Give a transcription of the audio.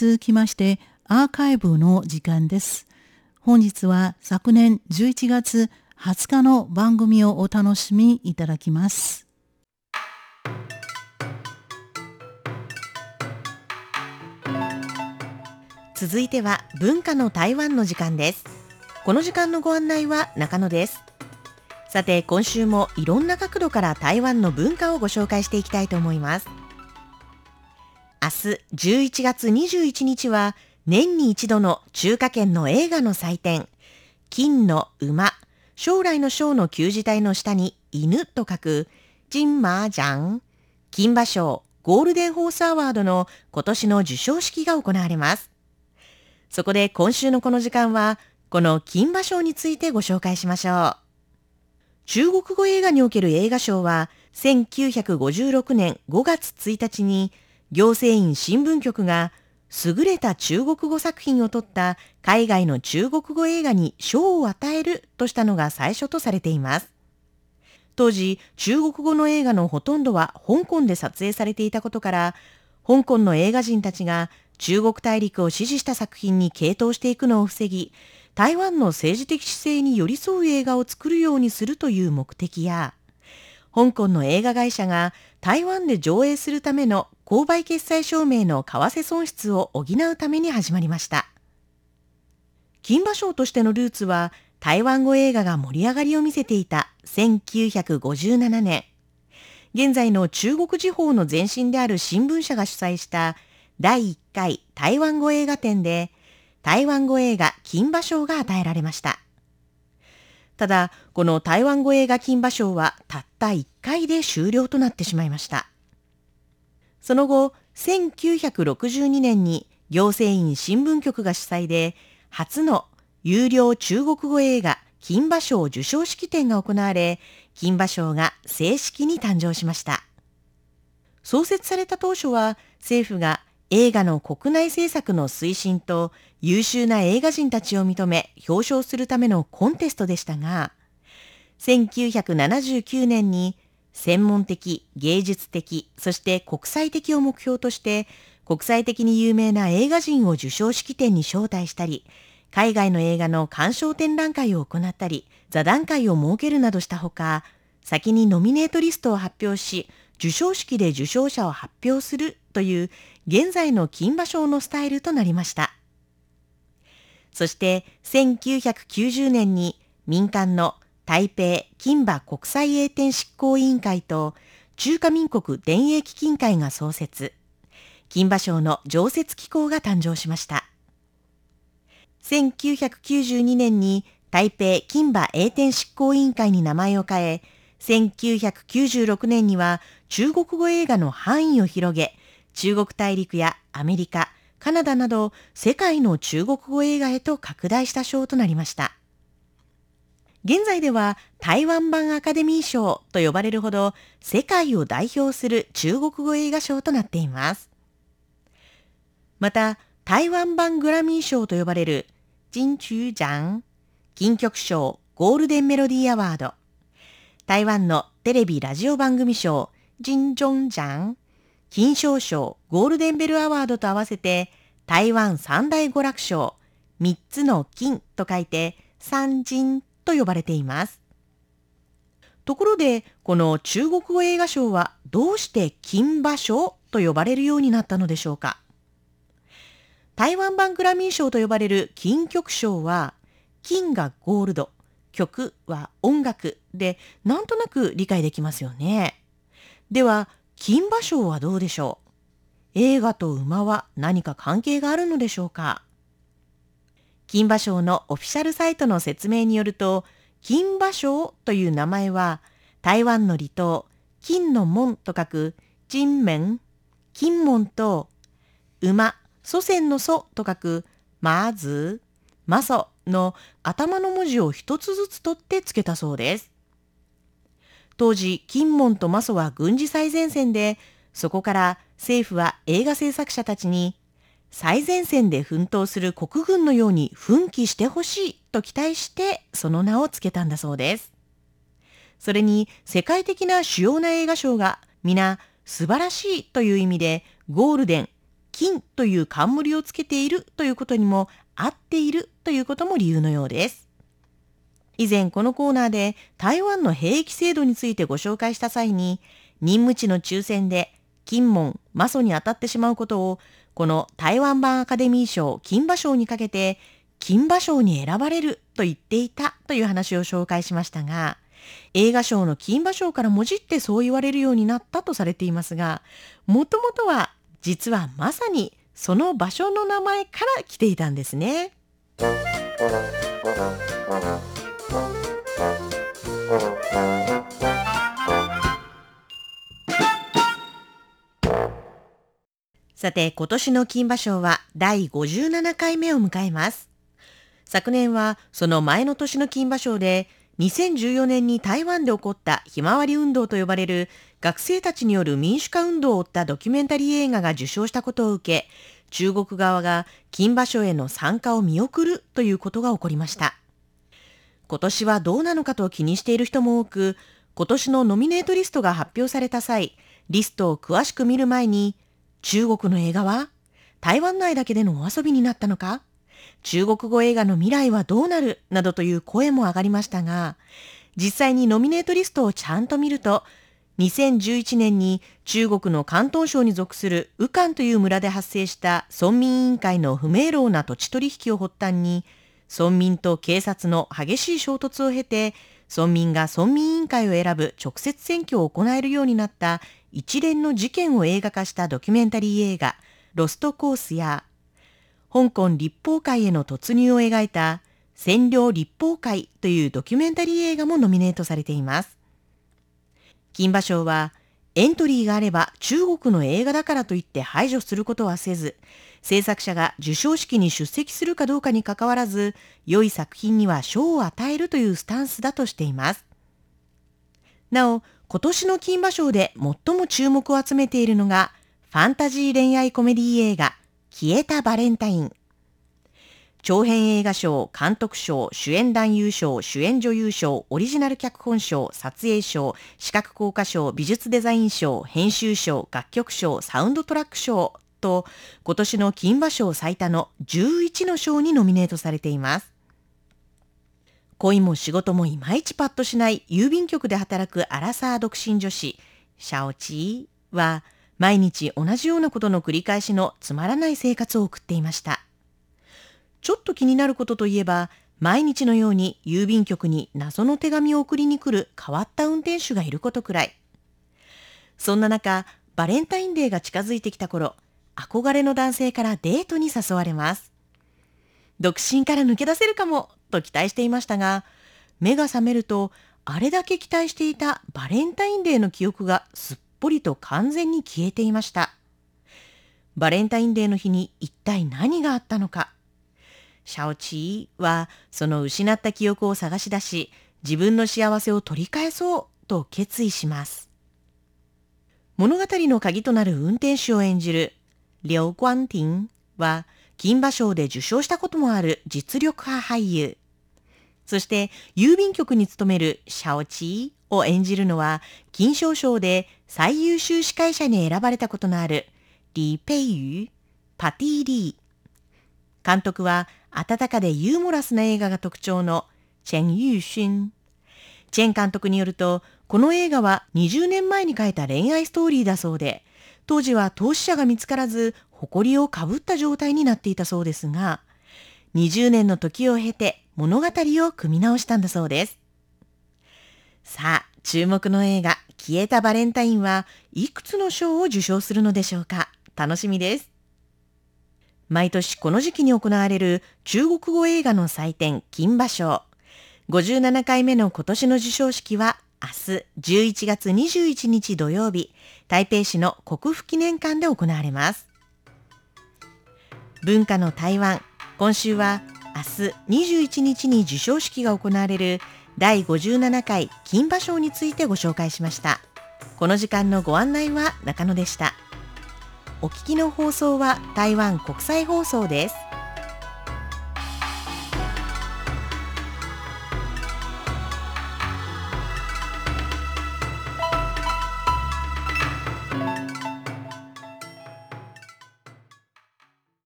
続きましてアーカイブの時間です。本日は昨年11月20日の番組をお楽しみいただきます。続いては文化の台湾の時間です。この時間のご案内は中野です。さて今週もいろんな角度から台湾の文化をご紹介していきたいと思います。明日11月21日は年に一度の中華圏の映画の祭典、金の馬、将来の将の旧字体の下に犬と書く、金麻雀、金馬賞ゴールデンホースアワードの今年の授賞式が行われます。そこで今週のこの時間は、この金馬賞についてご紹介しましょう。中国語映画における映画賞は、1956年5月1日に、行政院新聞局が、優れた中国語作品を撮った海外の中国語映画に賞を与えるとしたのが最初とされています。当時、中国語の映画のほとんどは香港で撮影されていたことから、香港の映画人たちが中国大陸を支持した作品に傾倒していくのを防ぎ、台湾の政治的姿勢に寄り添う映画を作るようにするという目的や、香港の映画会社が台湾で上映するための購買決済証明の為替損失を補うために始まりました。金馬賞としてのルーツは台湾語映画が盛り上がりを見せていた1957年、現在の中国地方の前身である新聞社が主催した第1回台湾語映画展で台湾語映画金馬賞が与えられました。ただ、この台湾語映画金馬賞はたった1回で終了となってしまいました。その後、1962年に行政院新聞局が主催で初の有料中国語映画金馬賞授賞式典が行われ、金馬賞が正式に誕生しました。創設された当初は政府が映画の国内制作の推進と優秀な映画人たちを認め表彰するためのコンテストでしたが、1979年に専門的、芸術的、そして国際的を目標として国際的に有名な映画人を授賞式典に招待したり、海外の映画の鑑賞展覧会を行ったり、座談会を設けるなどしたほか、先にノミネートリストを発表し、授賞式で受賞者を発表するという現在の金馬賞のスタイルとなりました。そして1990年に民間の台北金馬国際栄転執行委員会と中華民国電営基金会が創設、金馬賞の常設機構が誕生しました。1992年に台北金馬栄転執行委員会に名前を変え、1996年には中国語映画の範囲を広げ、中国大陸やアメリカ、カナダなど世界の中国語映画へと拡大した賞となりました。現在では台湾版アカデミー賞と呼ばれるほど世界を代表する中国語映画賞となっています。また、台湾版グラミー賞と呼ばれる金曲奖、金曲賞ゴールデンメロディーアワード、台湾のテレビラジオ番組賞、金鐘奖、金賞賞、ゴールデンベルアワードと合わせて、台湾三大娯楽賞、三つの金と書いて、三金と呼ばれています。ところで、この中国語映画賞はどうして金馬賞と呼ばれるようになったのでしょうか台湾版グラミー賞と呼ばれる金曲賞は、金がゴールド、曲は音楽でなんとなく理解できますよね。では、金馬賞はどうでしょう？映画と馬は何か関係があるのでしょうか？金馬賞のオフィシャルサイトの説明によると、金馬賞という名前は台湾の離島、金の門と書く金門、金門と馬、祖先の祖と書くまず、まその頭の文字を一つずつ取ってつけたそうです。当時、金門とマソは軍事最前線で、そこから政府は映画制作者たちに、最前線で奮闘する国軍のように奮起してほしいと期待してその名を付けたんだそうです。それに世界的な主要な映画賞が皆素晴らしいという意味でゴールデン、金という冠をつけているということにも合っているということも理由のようです。以前このコーナーで台湾の兵役制度についてご紹介した際に任務地の抽選で金門、マソに当たってしまうことをこの台湾版アカデミー賞金馬賞にかけて金馬賞に選ばれると言っていたという話を紹介しましたが映画賞の金馬賞からもじってそう言われるようになったとされていますがもともとは実はまさにその場所の名前から来ていたんですね。さて、今年の金馬賞は第57回目を迎えます。昨年はその前の年の金馬賞で2014年に台湾で起こったひまわり運動と呼ばれる学生たちによる民主化運動を追ったドキュメンタリー映画が受賞したことを受け、中国側が金馬賞への参加を見送るということが起こりました。今年はどうなのかと気にしている人も多く、今年のノミネートリストが発表された際、リストを詳しく見る前に、中国の映画は台湾内だけでのお遊びになったのか？中国語映画の未来はどうなる？などという声も上がりましたが、実際にノミネートリストをちゃんと見ると、2011年に中国の広東省に属する武漢という村で発生した村民委員会の不明朗な土地取引を発端に、村民と警察の激しい衝突を経て、村民が村民委員会を選ぶ直接選挙を行えるようになった一連の事件を映画化したドキュメンタリー映画、ロストコースや、香港立法会への突入を描いた占領立法会というドキュメンタリー映画もノミネートされています。金馬賞はエントリーがあれば中国の映画だからといって排除することはせず、制作者が授賞式に出席するかどうかにかかわらず、良い作品には賞を与えるというスタンスだとしています。なお、今年の金馬賞で最も注目を集めているのが、ファンタジー恋愛コメディ映画、消えたバレンタイン。長編映画賞、監督賞、主演男優賞、主演女優賞、オリジナル脚本賞、撮影賞、視覚効果賞、美術デザイン賞、編集賞、楽曲賞、サウンドトラック賞と、今年の金馬賞最多の11の賞にノミネートされています。恋も仕事もいまいちパッとしない郵便局で働くアラサー独身女子、シャオチーは、毎日同じようなことの繰り返しのつまらない生活を送っていました。ちょっと気になることといえば、毎日のように郵便局に謎の手紙を送りに来る変わった運転手がいることくらい。そんな中、バレンタインデーが近づいてきた頃、憧れの男性からデートに誘われます。独身から抜け出せるかもと期待していましたが、目が覚めると、あれだけ期待していたバレンタインデーの記憶がすっぽりと完全に消えていました。バレンタインデーの日に一体何があったのか。シャオチーはその失った記憶を探し出し、自分の幸せを取り返そうと決意します。物語の鍵となる運転手を演じる劉光庭は金馬賞で受賞したこともある実力派俳優。そして郵便局に勤めるシャオチーを演じるのは金賞賞で最優秀司会者に選ばれたことのあるリ・ペイユ、パティ・リー。監督は温かでユーモラスな映画が特徴のチェン・ユーシン。チェン監督によると、この映画は20年前に書いた恋愛ストーリーだそうで、当時は投資者が見つからず、誇りをかぶった状態になっていたそうですが、20年の時を経て物語を組み直したんだそうです。さあ、注目の映画、消えたバレンタインはいくつの賞を受賞するのでしょうか？楽しみです。毎年この時期に行われる中国語映画の祭典金馬賞。57回目の今年の授賞式は明日11月21日土曜日、台北市の国府記念館で行われます。文化の台湾、今週は明日21日に授賞式が行われる第57回金馬賞についてご紹介しました。この時間のご案内は中野でした。お聞きの放送は台湾国際放送です。